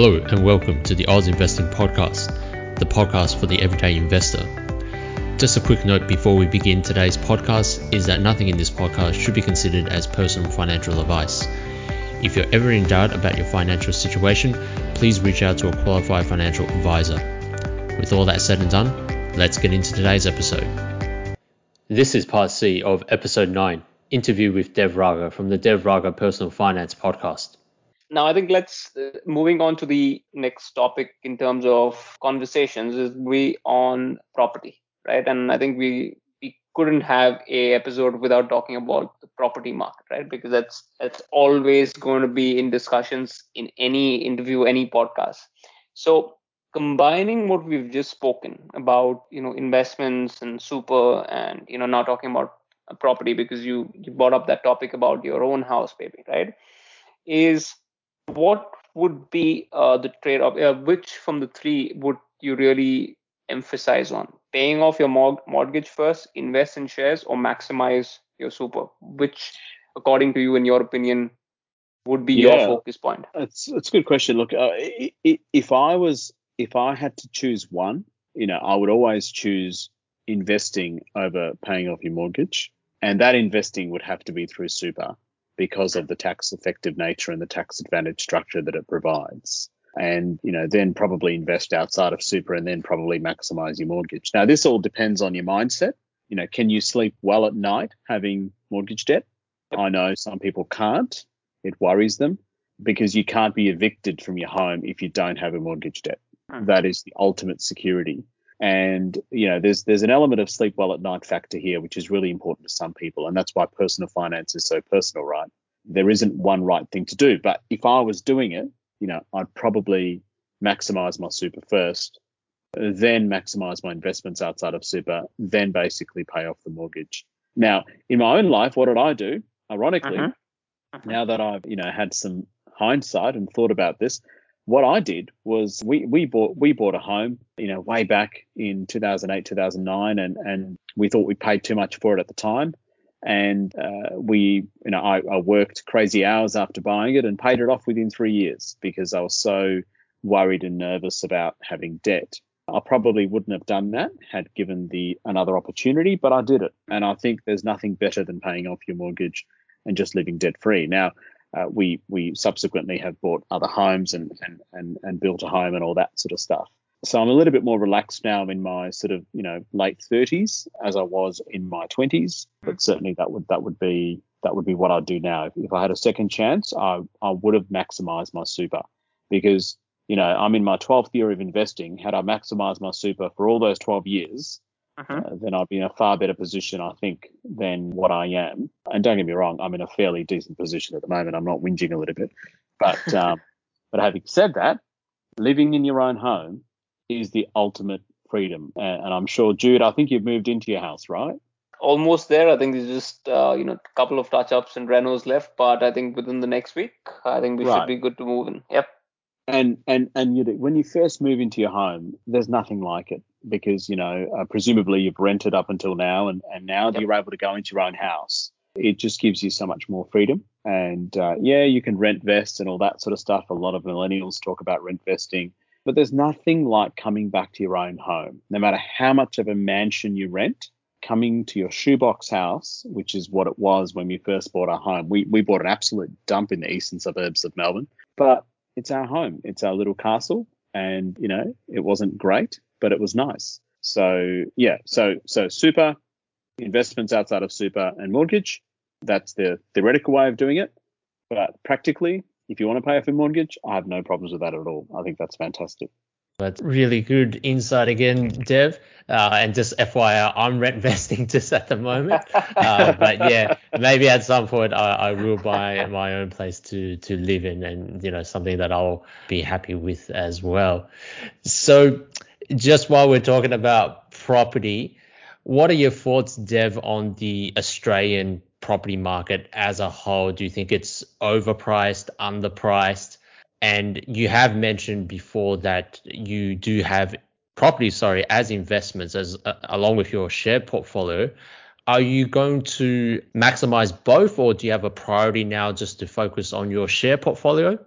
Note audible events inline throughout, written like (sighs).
Hello and welcome to the Oz Investing Podcast, the podcast for the everyday investor. Just a quick note before we begin today's podcast is that nothing in this podcast should be considered as personal financial advice. If you're ever in doubt about your financial situation, please reach out to a qualified financial advisor. With all that said and done, let's get into today's episode. This is part C of episode 9, interview with Dev Raga from the Dev Raga Personal Finance podcast now i think let's uh, moving on to the next topic in terms of conversations is we on property right? And i think we we couldn't have a episode without talking about the property market right? Because that's that's always going to be in discussions in any interview any podcast. So combining what we've just spoken about you know investments and super and you know now talking about property because you you brought up that topic about your own house baby right? Is what would be uh, the trade off? Uh, which from the three would you really emphasize on? Paying off your mor- mortgage first, invest in shares, or maximize your super? Which, according to you, in your opinion, would be yeah, your focus point? It's it's a good question. Look, uh, if I was if I had to choose one, you know, I would always choose investing over paying off your mortgage, and that investing would have to be through super because of the tax effective nature and the tax advantage structure that it provides. And, you know, then probably invest outside of super and then probably maximize your mortgage. Now, this all depends on your mindset. You know, can you sleep well at night having mortgage debt? I know some people can't. It worries them because you can't be evicted from your home if you don't have a mortgage debt. Hmm. That is the ultimate security. And you know, there's there's an element of sleep well at night factor here, which is really important to some people, and that's why personal finance is so personal, right? There isn't one right thing to do, but if I was doing it, you know, I'd probably maximize my super first, then maximize my investments outside of super, then basically pay off the mortgage. Now, in my own life, what did I do? Ironically, uh-huh. Uh-huh. now that I've you know had some hindsight and thought about this, what I did was we we bought we bought a home, you know, way back in 2008, 2009, and and we thought we paid too much for it at the time, and uh, we, you know, I, I worked crazy hours after buying it and paid it off within three years because I was so worried and nervous about having debt. I probably wouldn't have done that had given the another opportunity, but I did it, and I think there's nothing better than paying off your mortgage and just living debt free. Now uh, we we subsequently have bought other homes and, and and and built a home and all that sort of stuff. So I'm a little bit more relaxed now in my sort of you know late 30s as I was in my 20s. But certainly that would that would be that would be what I'd do now. If, if I had a second chance, I I would have maximized my super because you know I'm in my 12th year of investing. Had I maximized my super for all those 12 years. Uh, then I'd be in a far better position, I think, than what I am. And don't get me wrong, I'm in a fairly decent position at the moment. I'm not whinging a little bit, but (laughs) um, but having said that, living in your own home is the ultimate freedom. And, and, I'm sure, Jude, I think you've moved into your house, right? Almost there. I think there's just uh, you know a couple of touch ups and renos left, but I think within the next week, I think we right. should be good to move in. Yep. And and and you, when you first move into your home, there's nothing like it because you know uh, presumably you've rented up until now, and and now yep. you're able to go into your own house. It just gives you so much more freedom. And uh, yeah, you can rent vest and all that sort of stuff. A lot of millennials talk about rent vesting, but there's nothing like coming back to your own home. No matter how much of a mansion you rent, coming to your shoebox house, which is what it was when we first bought our home. We we bought an absolute dump in the eastern suburbs of Melbourne, but it's our home. It's our little castle, and you know it wasn't great, but it was nice. So yeah, so so super investments outside of super and mortgage. That's the theoretical way of doing it, but practically, if you want to pay off a mortgage, I have no problems with that at all. I think that's fantastic. That's really good insight again, Dev. Uh, and just FYI, I'm rent vesting (laughs) just at the moment. Uh, but yeah, maybe at some point I, I, will buy my own place to to live in, and you know something that I'll be happy with as well. So, just while we're talking about property, what are your thoughts, Dev, on the Australian property market as a whole? Do you think it's overpriced, underpriced? And you have mentioned before that you do have property, sorry, as investments as uh, along with your share portfolio. Are you going to maximize both or do you have a priority now just to focus on your share portfolio?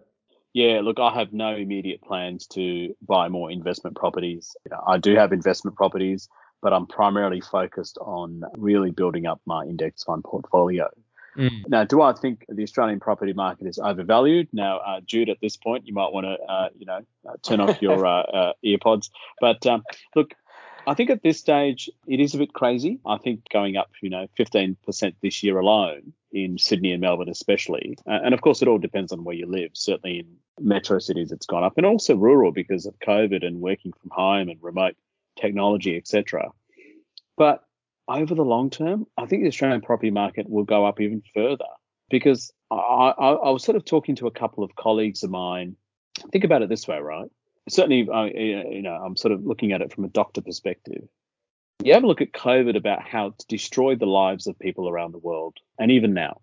Yeah, look, I have no immediate plans to buy more investment properties. I do have investment properties, but I'm primarily focused on really building up my index fund portfolio. Mm. Now, do I think the Australian property market is overvalued? Now, uh, Jude, at this point, you might want to, uh, you know, uh, turn off your (laughs) uh, uh, earpods. But um, look, I think at this stage it is a bit crazy. I think going up, you know, 15% this year alone in Sydney and Melbourne, especially. Uh, and of course, it all depends on where you live. Certainly in metro cities, it's gone up, and also rural because of COVID and working from home and remote technology, etc. But over the long term, I think the Australian property market will go up even further because I, I, I was sort of talking to a couple of colleagues of mine. Think about it this way, right? Certainly, uh, you know, I'm sort of looking at it from a doctor perspective. You have a look at COVID about how it's destroyed the lives of people around the world, and even now.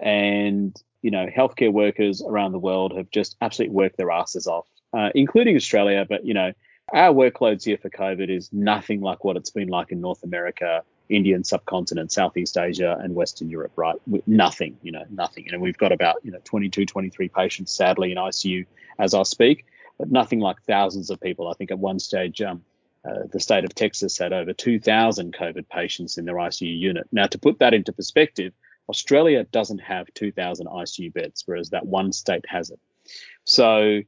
And you know, healthcare workers around the world have just absolutely worked their asses off, uh, including Australia. But you know, our workloads here for COVID is nothing like what it's been like in North America, Indian subcontinent, Southeast Asia, and Western Europe, right? With Nothing, you know, nothing. And we've got about, you know, 22, 23 patients, sadly, in ICU as I speak, but nothing like thousands of people. I think at one stage, um, uh, the state of Texas had over 2,000 COVID patients in their ICU unit. Now, to put that into perspective, Australia doesn't have 2,000 ICU beds, whereas that one state has it. So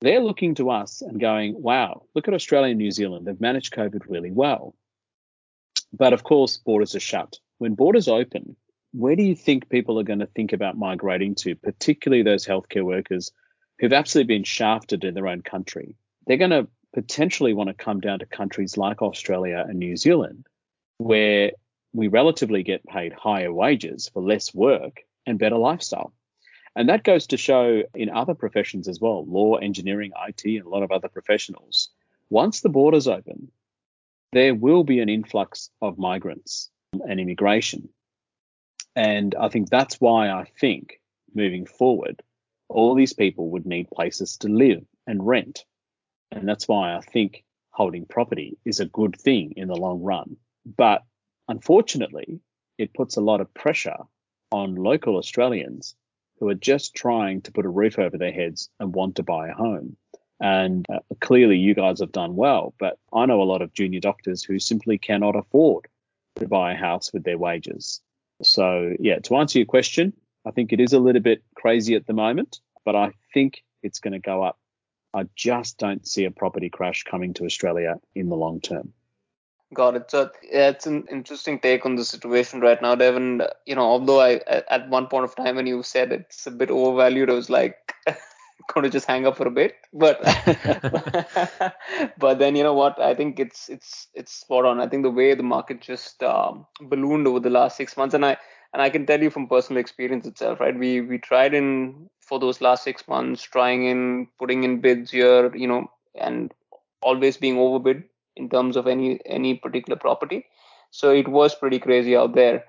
they're looking to us and going, wow, look at Australia and New Zealand. They've managed COVID really well. But of course, borders are shut. When borders open, where do you think people are going to think about migrating to, particularly those healthcare workers who've absolutely been shafted in their own country? They're going to potentially want to come down to countries like Australia and New Zealand, where we relatively get paid higher wages for less work and better lifestyle. And that goes to show in other professions as well law, engineering, IT, and a lot of other professionals. Once the borders open, there will be an influx of migrants and immigration. And I think that's why I think moving forward, all these people would need places to live and rent. And that's why I think holding property is a good thing in the long run. But unfortunately, it puts a lot of pressure on local Australians who are just trying to put a roof over their heads and want to buy a home. And uh, clearly, you guys have done well, but I know a lot of junior doctors who simply cannot afford to buy a house with their wages. So, yeah, to answer your question, I think it is a little bit crazy at the moment, but I think it's going to go up. I just don't see a property crash coming to Australia in the long term. Got it. So yeah, it's an interesting take on the situation right now, Devin. You know, although I at one point of time when you said it's a bit overvalued, I was like (laughs) going to just hang up for a bit. But (laughs) but then you know what? I think it's it's it's spot on. I think the way the market just um, ballooned over the last six months, and I and I can tell you from personal experience itself, right? We we tried in for those last six months, trying in putting in bids here, you know, and always being overbid in terms of any any particular property. So it was pretty crazy out there.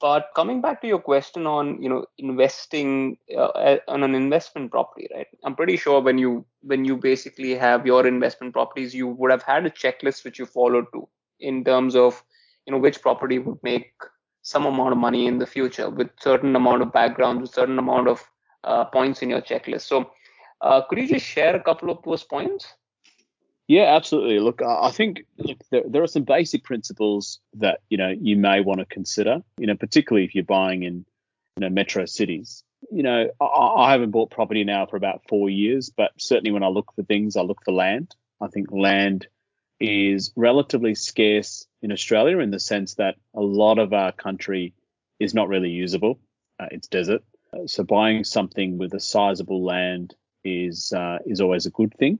But coming back to your question on you know investing uh, on an investment property, right? I'm pretty sure when you when you basically have your investment properties, you would have had a checklist which you followed to in terms of you know which property would make some amount of money in the future with certain amount of background, with certain amount of uh, points in your checklist. So uh, could you just share a couple of those points? Yeah, absolutely. Look, I think look, there, there, are some basic principles that you know you may want to consider. You know, particularly if you're buying in you know metro cities. You know, I, I haven't bought property now for about four years, but certainly when I look for things, I look for land. I think land is relatively scarce in Australia in the sense that a lot of our country is not really usable. Uh, it's desert. Uh, so buying something with a sizable land is uh, is always a good thing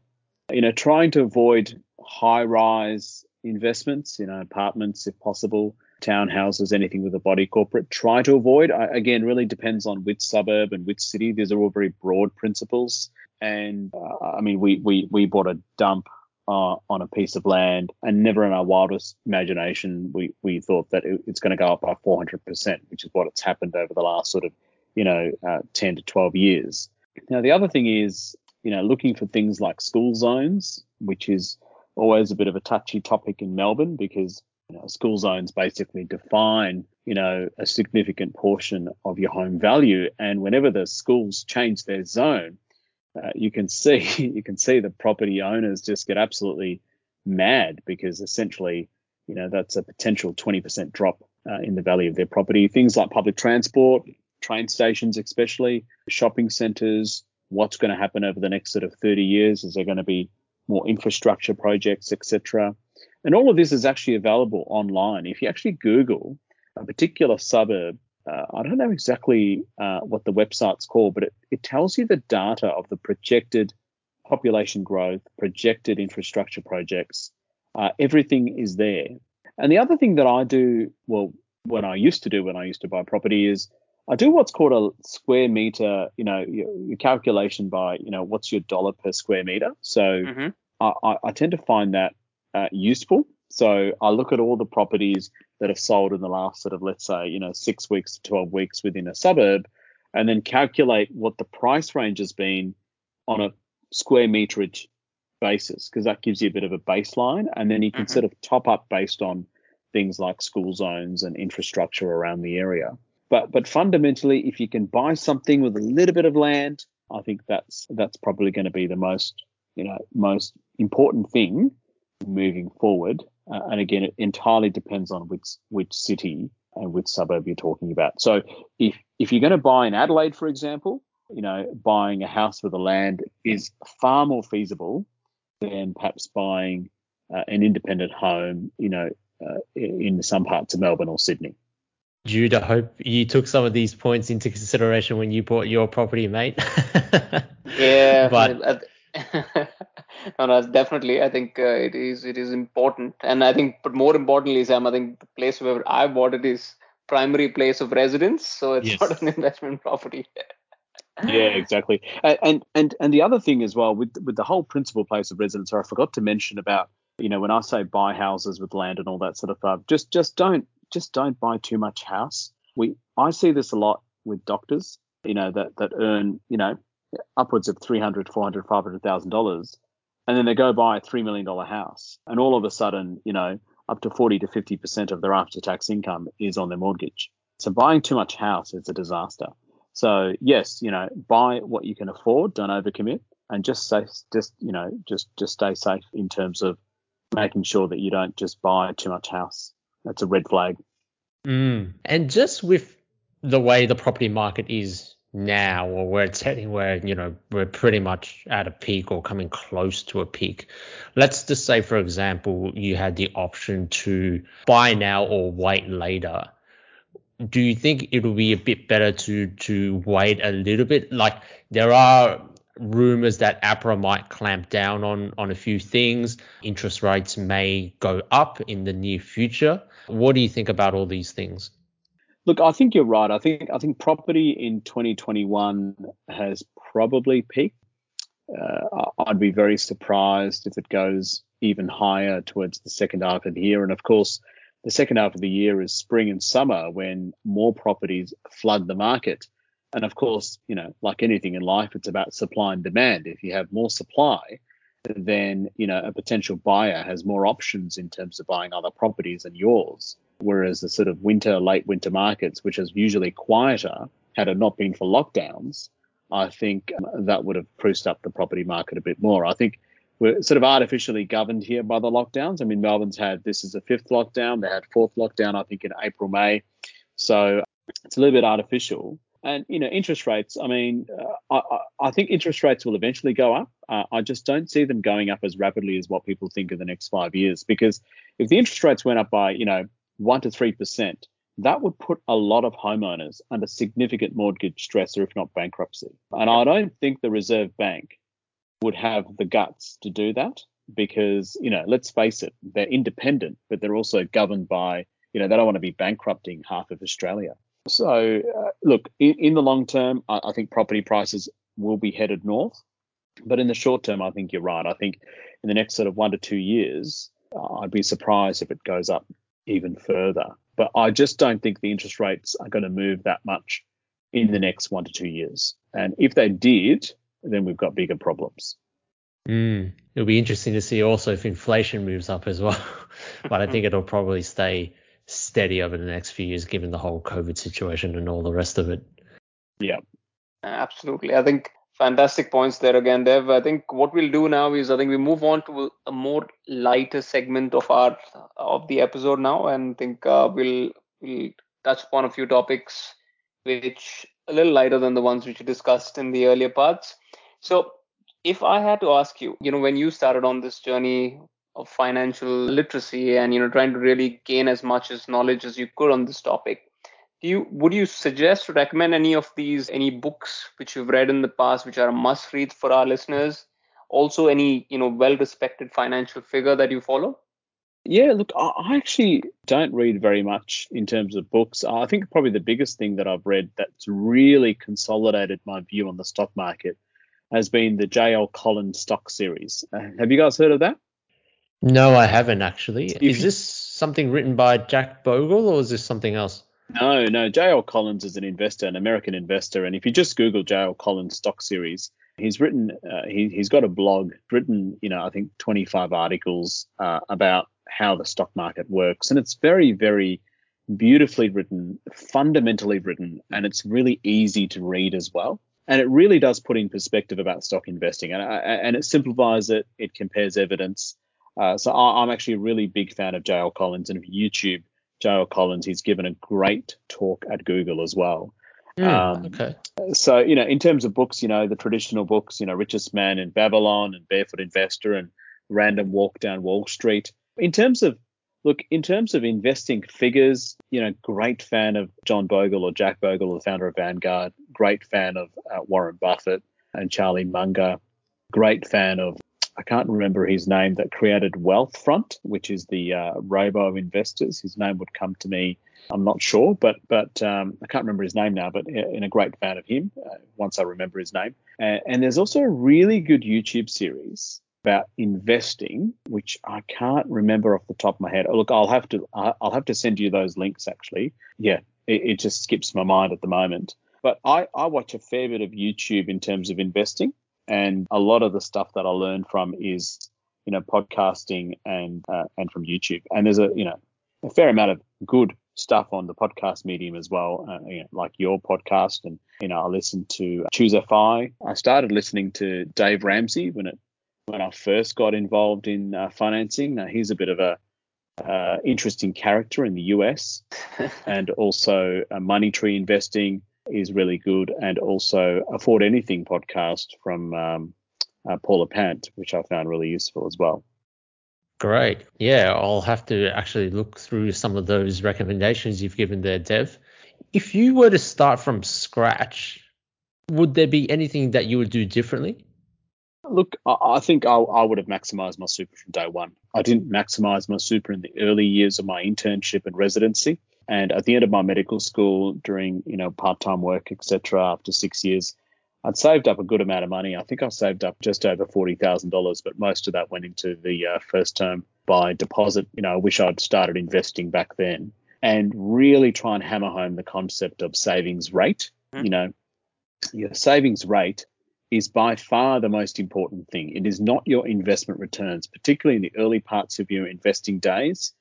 you know, trying to avoid high rise investments, you know, apartments if possible, townhouses, anything with a body corporate. Try to avoid. Again, really depends on which suburb and which city. These are all very broad principles. And uh, I mean, we we we bought a dump uh, on a piece of land, and never in our wildest imagination we we thought that it, it's going to go up by 400 percent, which is what it's happened over the last sort of you know uh, 10 to 12 years. Now the other thing is you know, looking for things like school zones, which is always a bit of a touchy topic in Melbourne because you know, school zones basically define, you know, a significant portion of your home value. And whenever the schools change their zone, uh, you can see (laughs) you can see the property owners just get absolutely mad because essentially, you know, that's a potential 20% drop uh, in the value of their property. Things like public transport, train stations, especially shopping centres. What's going to happen over the next sort of 30 years? Is there going to be more infrastructure projects, etc.? And all of this is actually available online. If you actually Google a particular suburb, uh, I don't know exactly uh, what the website's called, but it, it tells you the data of the projected population growth, projected infrastructure projects. Uh, everything is there. And the other thing that I do, well, when I used to do when I used to buy property is I do what's called a square meter, you know, your, your calculation by, you know, what's your dollar per square meter. So mm-hmm. I, I, tend to find that uh, useful. So I look at all the properties that have sold in the last sort of, let's say, you know, six weeks to 12 weeks within a suburb, and then calculate what the price range has been on a square meterage basis, because that gives you a bit of a baseline. And then you can mm-hmm. sort of top up based on things like school zones and infrastructure around the area. But but fundamentally, if you can buy something with a little bit of land, I think that's that's probably going to be the most you know most important thing moving forward. Uh, and again, it entirely depends on which which city and which suburb you're talking about. So if if you're going to buy in Adelaide, for example, you know buying a house with a land is far more feasible than perhaps buying uh, an independent home, you know, uh, in some parts of Melbourne or Sydney. Jude, I hope you took some of these points into consideration when you bought your property, mate. (laughs) yeah, but (laughs) no, no, definitely. I think uh, it is it is important, and I think, but more importantly, Sam, I think the place where I bought it is primary place of residence, so it's yes. not an (laughs) investment property. yeah, exactly. And and and the other thing as well with with the whole principal place of residence, or I forgot to mention about you know when I say buy houses with land and all that sort of stuff, just just don't just don't buy too much house. We I see this a lot with doctors, you know, that that earn, you know, upwards of 300, 400, 500,000 dollars and then they go buy a 3 million dollar house and all of a sudden, you know, up to 40 to 50% of their after tax income is on their mortgage. So buying too much house is a disaster. So yes, you know, buy what you can afford, don't overcommit and just say just, you know, just just stay safe in terms of making sure that you don't just buy too much house that's a red flag. Mm. And just with the way the property market is now, or where it's heading, where you know we're pretty much at a peak or coming close to a peak. Let's just say, for example, you had the option to buy now or wait later. Do you think it would be a bit better to to wait a little bit? Like there are rumors that APRA might clamp down on on a few things. Interest rates may go up in the near future. What do you think about all these things? Look, I think you're right. I think I think property in 2021 has probably peaked. Uh, I'd be very surprised if it goes even higher towards the second half of the year. And of course, the second half of the year is spring and summer when more properties flood the market. And of course, you know, like anything in life, it's about supply and demand. If you have more supply, then, you know, a potential buyer has more options in terms of buying other properties than yours. Whereas the sort of winter, late winter markets, which is usually quieter, had it not been for lockdowns, I think that would have spruced up the property market a bit more. I think we're sort of artificially governed here by the lockdowns. I mean, Melbourne's had this is a fifth lockdown. They had fourth lockdown, I think, in April, May. So it's a little bit artificial. And you know, interest rates. I mean, uh, I, I, think interest rates will eventually go up. Uh, I just don't see them going up as rapidly as what people think in the next five years. Because if the interest rates went up by you know one to three percent, that would put a lot of homeowners under significant mortgage stress, or if not bankruptcy. And I don't think the Reserve Bank would have the guts to do that because you know, let's face it, they're independent, but they're also governed by you know they don't want to be bankrupting half of Australia. So, uh, look, in, in, the long term, I, I, think property prices will be headed north. But in the short term, I think you're right. I think in the next sort of one to two years, uh, I'd be surprised if it goes up even further. But I just don't think the interest rates are going to move that much in the next one to two years. And if they did, then we've got bigger problems. Mm, it'll be interesting to see also if inflation moves up as well. (laughs) but I think it'll probably stay steady over the next few years, given the whole COVID situation and all the rest of it. Yeah, absolutely. I think if Fantastic points there again, Dev. I think what we'll do now is I think we move on to a more lighter segment of our of the episode now, and I think uh, we'll we'll touch upon a few topics which a little lighter than the ones which we discussed in the earlier parts. So, if I had to ask you, you know, when you started on this journey of financial literacy and you know trying to really gain as much as knowledge as you could on this topic, do you would you suggest or recommend any of these any books which you've read in the past which are a must read for our listeners? Also any you know well respected financial figure that you follow? Yeah look i actually don't read very much in terms of books. I think probably the biggest thing that i've read that's really consolidated my view on the stock market has been the jl collins stock series. Uh, have you guys heard of that? No i haven't actually. If is this something written by jack bogle or is this something else no, no. J.L. Collins is an investor, an American investor, and if you just Google J.L. Collins stock series, he's written, uh, he, has got a blog, written, you know, I think 25 articles uh, about how the stock market works, and it's very, very beautifully written, fundamentally written, and it's really easy to read as well. And it really does put in perspective about stock investing, and, uh, and it simplifies it. It compares evidence. Uh, so I, I'm actually a really big fan of J.L. Collins, and if YouTube J.L. Collins, he's given a great talk at Google as well. Mm, um, okay. So, you know, in terms of books, you know, the traditional books, you know, Richest Man in Babylon and Barefoot Investor and Random Walk Down Wall Street. In terms of, look, in terms of investing figures, you know, great fan of John Bogle or Jack Bogle, the founder of Vanguard, great fan of uh, Warren Buffett and Charlie Munger, great fan of I can't remember his name that created Wealthfront, which is the uh, robo investors. His name would come to me. I'm not sure, but but um, I can't remember his name now. But in a great fan of him uh, once I remember his name. Uh, and there's also a really good YouTube series about investing, which I can't remember off the top of my head. Oh, look, I'll have to I'll have to send you those links. Actually, yeah, it, it just skips my mind at the moment. But I, I watch a fair bit of YouTube in terms of investing. And a lot of the stuff that I learned from is, you know, podcasting and uh, and from YouTube. And there's a you know a fair amount of good stuff on the podcast medium as well, uh, you know, like your podcast. And you know, I listened to Choose a FI. I started listening to Dave Ramsey when it when I first got involved in uh, financing. Now he's a bit of a uh, interesting character in the US, (laughs) and also uh, money tree investing is really good, and also Afford Anything podcast from um, uh, Paula Pant, which I found really useful as well. Great. Yeah, I'll have to actually look through some of those recommendations you've given there, Dev. If you were to start from scratch, would there be anything that you would do differently? Look, I think I, I would have maximized my super from day one. I didn't maximize my super in the early years of my internship and residency. And at the end of my medical school, during you know part-time work, etc., after six years, I'd saved up a good amount of money. I think I saved up just over forty thousand dollars, but most of that went into the uh, first term by deposit. You know, I wish I'd started investing back then, and really try and hammer home the concept of savings rate. Mm-hmm. You know, your savings rate is by far the most important thing. It is not your investment returns, particularly in the early parts of your investing days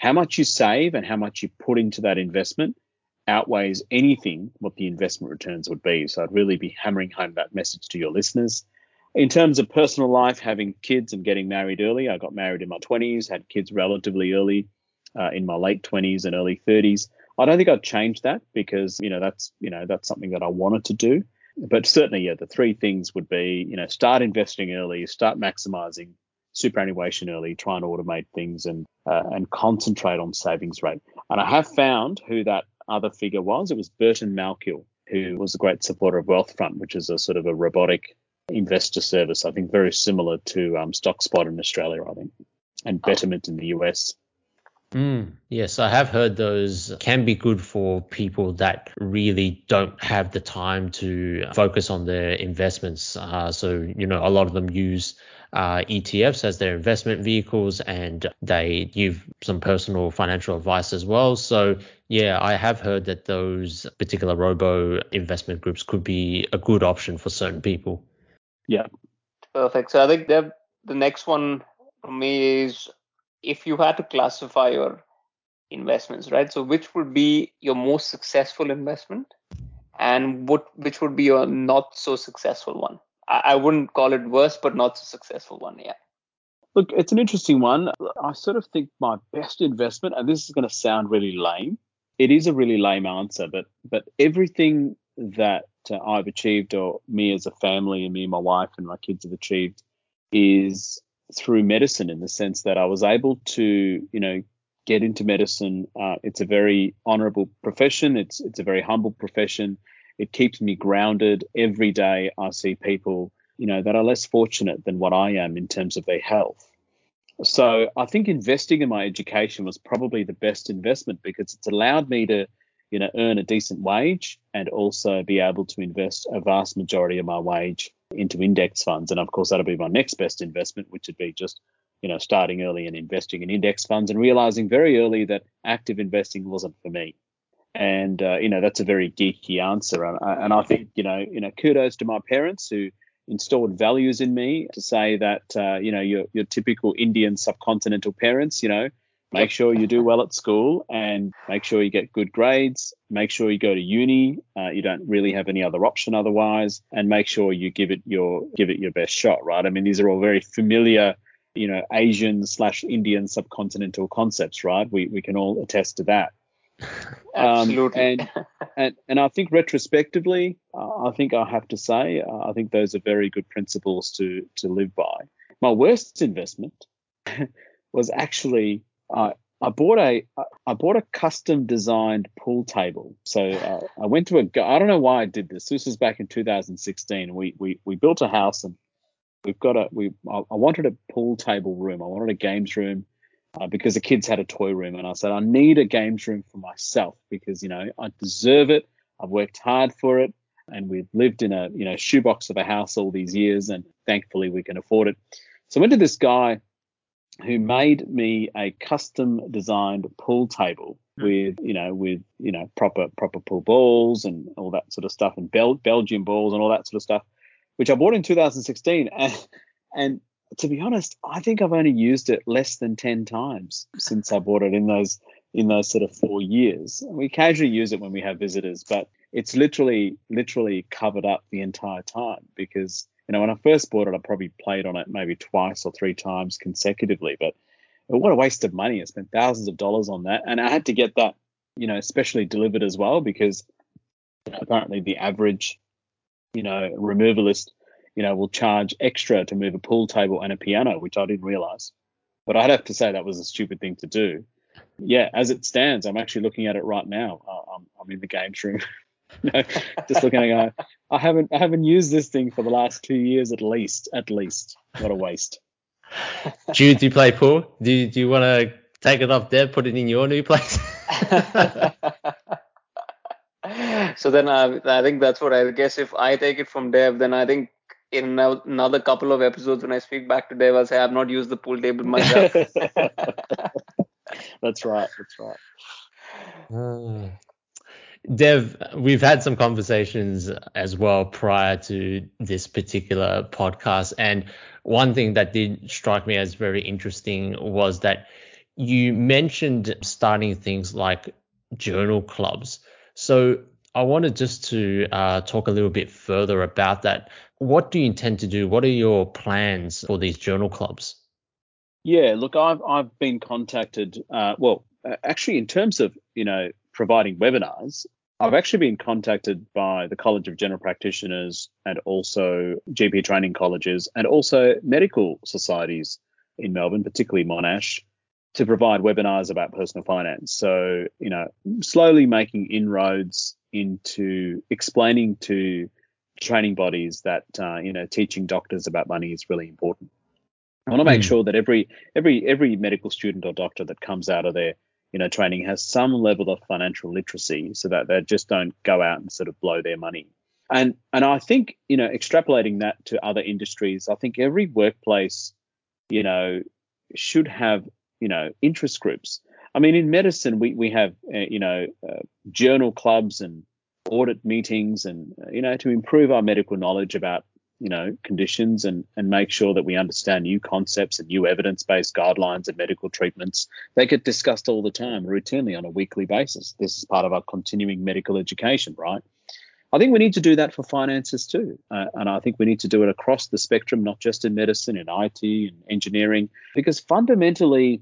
how much you save and how much you put into that investment outweighs anything what the investment returns would be. So I'd really be hammering home that message to your listeners. In terms of personal life, having kids and getting married early, I got married in my 20s, had kids relatively early uh, in my late 20s and early 30s. I don't think I'd change that because you know that's you know that's something that I wanted to do. But certainly, yeah, the three things would be you know start investing early, start maximizing superannuation early, try and automate things and uh, and concentrate on savings rate. And I have found who that other figure was. It was Burton Malkiel, who was a great supporter of Wealthfront, which is a sort of a robotic investor service. I think very similar to um, StockSpot in Australia, I think, and Betterment in the US. Mm, yes, I have heard those can be good for people that really don't have the time to focus on their investments. Uh, so, you know, a lot of them use uh, ETFs as their investment vehicles and they give some personal financial advice as well. So, yeah, I have heard that those particular robo investment groups could be a good option for certain people. Yeah. Perfect. So, I think the, next one for me is if you had to classify your investments, right? So, which would be your most successful investment? and what which would be your not so successful one I, wouldn't call it worse, but not so successful one. Yeah. Look, it's an interesting one. I sort of think my best investment, and this is going to sound really lame. It is a really lame answer, but but everything that uh, I've achieved, or me as a family, and me and my wife and my kids have achieved, is through medicine in the sense that I was able to, you know, get into medicine. Uh, it's a very honorable profession. It's it's a very humble profession. It keeps me grounded. Every day I see people, you know, that are less fortunate than what I am in terms of their health. So I think investing in my education was probably the best investment because it's allowed me to, you know, earn a decent wage and also be able to invest a vast majority of my wage into index funds. And of course, that'll be my next best investment, which would be just, you know, starting early and investing in index funds and realizing very early that active investing wasn't for me. And uh, you know that's a very geeky answer, and, and I think you know you know kudos to my parents who installed values in me to say that uh, you know your your typical Indian subcontinental parents, you know, make sure you do well at school and make sure you get good grades, make sure you go to uni, uh, you don't really have any other option otherwise, and make sure you give it your give it your best shot, right? I mean, these are all very familiar, you know, Asian slash Indian subcontinental concepts, right? We we can all attest to that. (laughs) Absolutely. Um, and, and and I think retrospectively, uh, I think I have to say, uh, I think those are very good principles to to live by. My worst investment (laughs) was actually I I bought a I bought a custom designed pool table. So uh, I went to a I don't know why I did this. This was back in 2016. We we we built a house and we've got a we I wanted a pool table room. I wanted a games room uh, because the kids had a toy room, and I said I need a games room for myself because you know I deserve it. I've worked hard for it, and we've lived in a you know shoebox of a house all these years, and thankfully we can afford it. So I went to this guy who made me a custom designed pool table hmm. with you know with you know proper proper pool balls and all that sort of stuff and Bel- Belgian balls and all that sort of stuff, which I bought in 2016 (laughs) and and to be honest, I think I've only used it less than 10 times since I bought it in those in those sort of four years. We casually use it when we have visitors, but it's literally literally covered up the entire time because you know when I first bought it, I probably played on it maybe twice or three times consecutively. But what a waste of money! I spent thousands of dollars on that, and I had to get that you know specially delivered as well because apparently the average you know removalist you know, will charge extra to move a pool table and a piano, which I didn't realize. But I'd have to say that was a stupid thing to do. Yeah, as it stands, I'm actually looking at it right now. Uh, I'm, I'm in the games room, (laughs) just looking at it. I haven't I haven't used this thing for the last two years at least. At least, what a waste. (laughs) do you, do you play pool? Do you, do you want to take it off there, put it in your new place? (laughs) so then I, I think that's what I guess if I take it from Dev, then I think in another couple of episodes when I speak back to Dev, I'll say I've not used the pool table myself. (laughs) that's right. That's right. Uh, (sighs) Dev, we've had some conversations as well prior to this particular podcast. And one thing that did strike me as very interesting was that you mentioned starting things like journal clubs. So I wanted just to uh, talk a little bit further about that. What do you intend to do? What are your plans for these journal clubs? Yeah, look, I've I've been contacted. Uh, well, actually, in terms of you know providing webinars, I've actually been contacted by the College of General Practitioners and also GP training colleges and also medical societies in Melbourne, particularly Monash, to provide webinars about personal finance. So, you know, slowly making inroads into explaining to training bodies that uh, you know teaching doctors about money is really important. I want to make mm. sure that every every every medical student or doctor that comes out of their you know training has some level of financial literacy so that they just don't go out and sort of blow their money. And and I think you know extrapolating that to other industries, I think every workplace you know should have you know interest groups I mean, in medicine, we we have uh, you know uh, journal clubs and audit meetings, and uh, you know to improve our medical knowledge about you know conditions and and make sure that we understand new concepts and new evidence-based guidelines and medical treatments. They get discussed all the time, routinely on a weekly basis. This is part of our continuing medical education, right? I think we need to do that for finances too. Uh, and I think we need to do it across the spectrum, not just in medicine, in IT, and engineering, because fundamentally,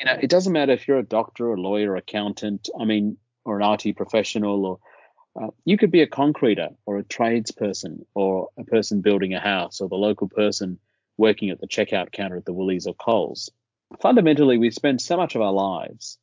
you know, it doesn't matter if you're a doctor, a lawyer, accountant, I mean, or an IT professional, or uh, you could be a concreter or a tradesperson or a person building a house or the local person working at the checkout counter at the Woolies or Coles. Fundamentally, we spend so much of our lives,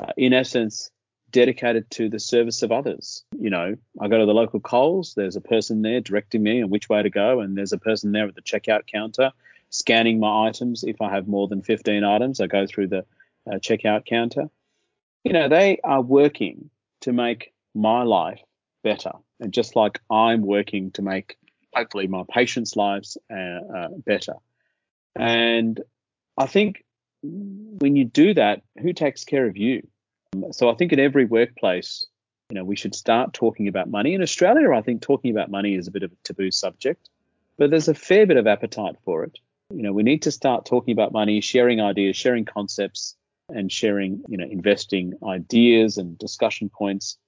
uh, in essence, dedicated to the service of others. You know, I go to the local Coles, there's a person there directing me on which way to go, and there's a person there at the checkout counter scanning my items. If I have more than 15 items, I go through the uh, checkout counter. You know, they are working to make my life better. And just like I'm working to make hopefully my patients' lives uh, uh, better. And I think when you do that, who takes care of you? So I think in every workplace, you know, we should start talking about money. In Australia, I think talking about money is a bit of a taboo subject, but there's a fair bit of appetite for it. You know, we need to start talking about money, sharing ideas, sharing concepts, and sharing, you know, investing ideas and discussion points,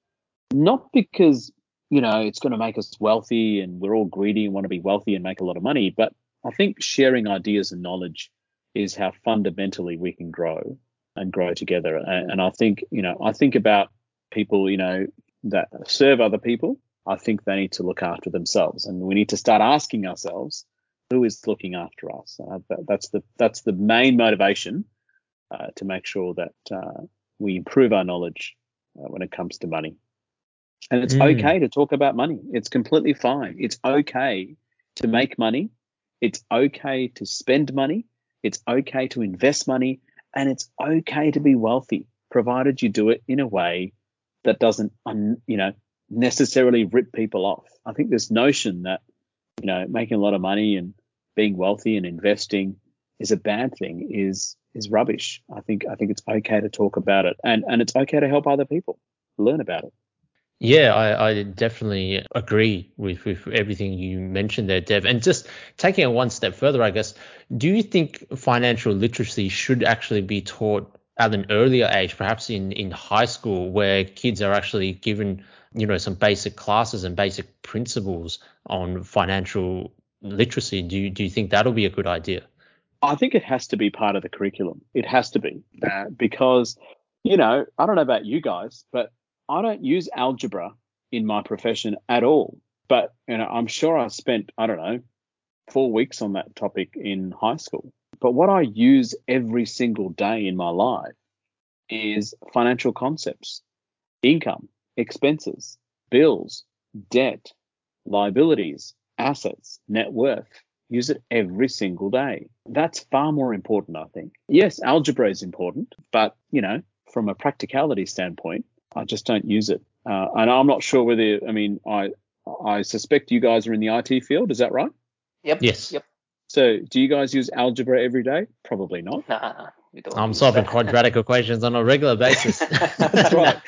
not because, you know, it's going to make us wealthy and we're all greedy and want to be wealthy and make a lot of money, but I think sharing ideas and knowledge is how fundamentally we can grow and grow together. And, and I think, you know, I think about people, you know, that serve other people. I think they need to look after themselves, and we need to start asking ourselves, who is looking after us? Uh, that, that's the that's the main motivation uh, to make sure that uh, we improve our knowledge uh, when it comes to money. And it's mm. okay to talk about money. It's completely fine. It's okay to make money. It's okay to spend money. It's okay to invest money. And it's okay to be wealthy, provided you do it in a way that doesn't, un, you know, necessarily rip people off. I think this notion that, you know, making a lot of money and being wealthy and investing is a bad thing is is rubbish. I think I think it's okay to talk about it and and it's okay to help other people learn about it. Yeah, I, I, definitely agree with, with everything you mentioned there, Dev. And just taking it one step further, I guess, do you think financial literacy should actually be taught at an earlier age, perhaps in, in high school, where kids are actually given, you know, some basic classes and basic principles on financial literacy? Do you, do you think that'll be a good idea? I think it has to be part of the curriculum. It has to be uh, because, you know, I don't know about you guys, but I don't use algebra in my profession at all. But you know, I'm sure I spent I don't know four weeks on that topic in high school. But what I use every single day in my life is financial concepts, income, expenses, bills, debt, liabilities, assets, net worth. Use it every single day. That's far more important, I think. Yes, algebra is important, but you know, from a practicality standpoint, I just don't use it. Uh, and I'm not sure whether, I mean, I I suspect you guys are in the IT field. Is that right? Yep. Yes. Yep. So, do you guys use algebra every day? Probably not. Nah, I'm solving quadratic equations on a regular basis. (laughs) That's right.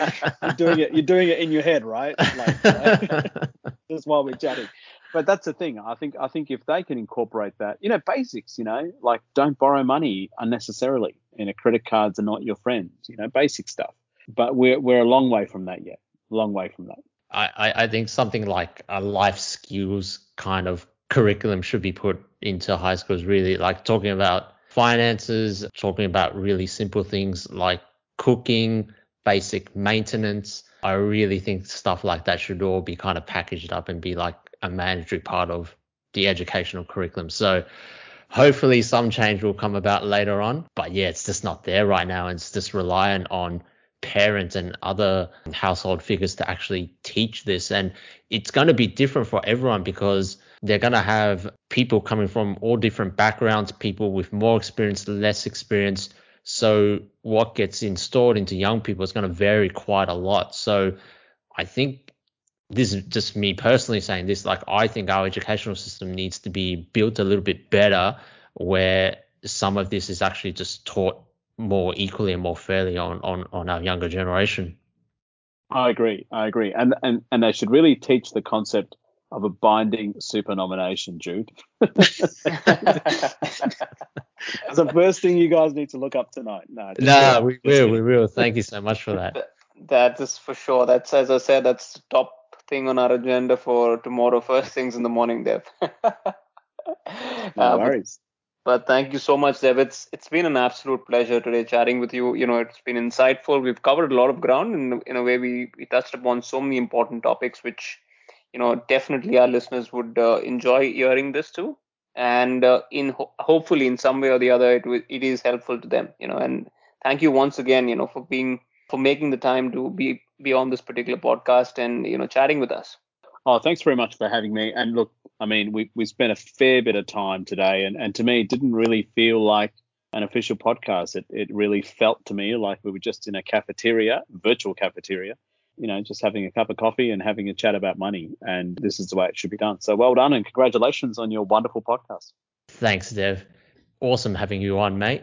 You're doing it. You're doing it in your head, right? Like, right? (laughs) just while we're chatting. But that's the thing. I think. I think if they can incorporate that, you know, basics. You know, like don't borrow money unnecessarily. You know, credit cards are not your friends. You know, basic stuff but we're we're a long way from that yet. Long way from that. I, I think something like a life skills kind of curriculum should be put into high schools. Really, like talking about finances, talking about really simple things like cooking, basic maintenance. I really think stuff like that should all be kind of packaged up and be like a mandatory part of the educational curriculum. So hopefully some change will come about later on. But yeah, it's just not there right now. And it's just reliant on parents and other household figures to actually teach this. And it's going to be different for everyone because they're going to have people coming from all different backgrounds, people with more experience, less experience. So what gets installed into young people is going to vary quite a lot. So I think this is just me personally saying this, like I think our educational system needs to be built a little bit better where some of this is actually just taught more equally and more fairly on, on, on our younger generation. I agree. I agree. And, and, and they should really teach the concept of a binding super nomination, Jude. (laughs) That's the first thing you guys need to look up tonight. No, no we will. We will. Thank you so much for that. That is for sure. That's, as I said, that's top thing on our agenda for tomorrow, first things in the morning, Dev. (laughs) no uh, worries. But, but thank you so much, Dev. It's it's been an absolute pleasure today chatting with you. You know, it's been insightful. We've covered a lot of ground, and in a way, we we touched upon so many important topics, which you know definitely our listeners would uh, enjoy hearing this too and uh, in ho- hopefully in some way or the other it, w- it is helpful to them you know and thank you once again you know for being for making the time to be be on this particular podcast and you know chatting with us oh thanks very much for having me and look i mean we we spent a fair bit of time today and and to me it didn't really feel like an official podcast it it really felt to me like we were just in a cafeteria virtual cafeteria you know, just having a cup of coffee and having a chat about money. And this is the way it should be done. So well done and congratulations on your wonderful podcast. Thanks, Dev. Awesome having you on, mate.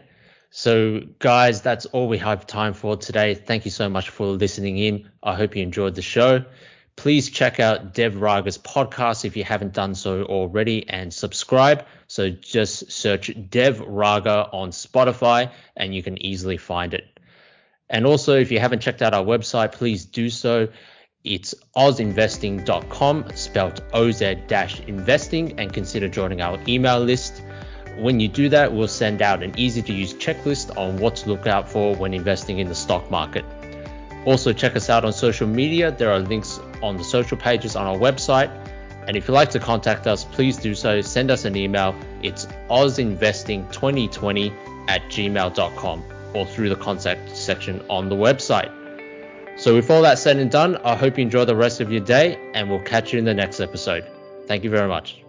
So, guys, that's all we have time for today. Thank you so much for listening in. I hope you enjoyed the show. Please check out Dev Raga's podcast if you haven't done so already and subscribe. So just search Dev Raga on Spotify and you can easily find it. And also, if you haven't checked out our website, please do so. It's ozinvesting.com, spelled OZ-investing, and consider joining our email list. When you do that, we'll send out an easy to use checklist on what to look out for when investing in the stock market. Also, check us out on social media. There are links on the social pages on our website. And if you'd like to contact us, please do so. Send us an email. It's ozinvesting2020 at gmail.com or through the contact section on the website. So, with all that said and done, I hope you enjoy the rest of your day and we'll catch you in the next episode. Thank you very much.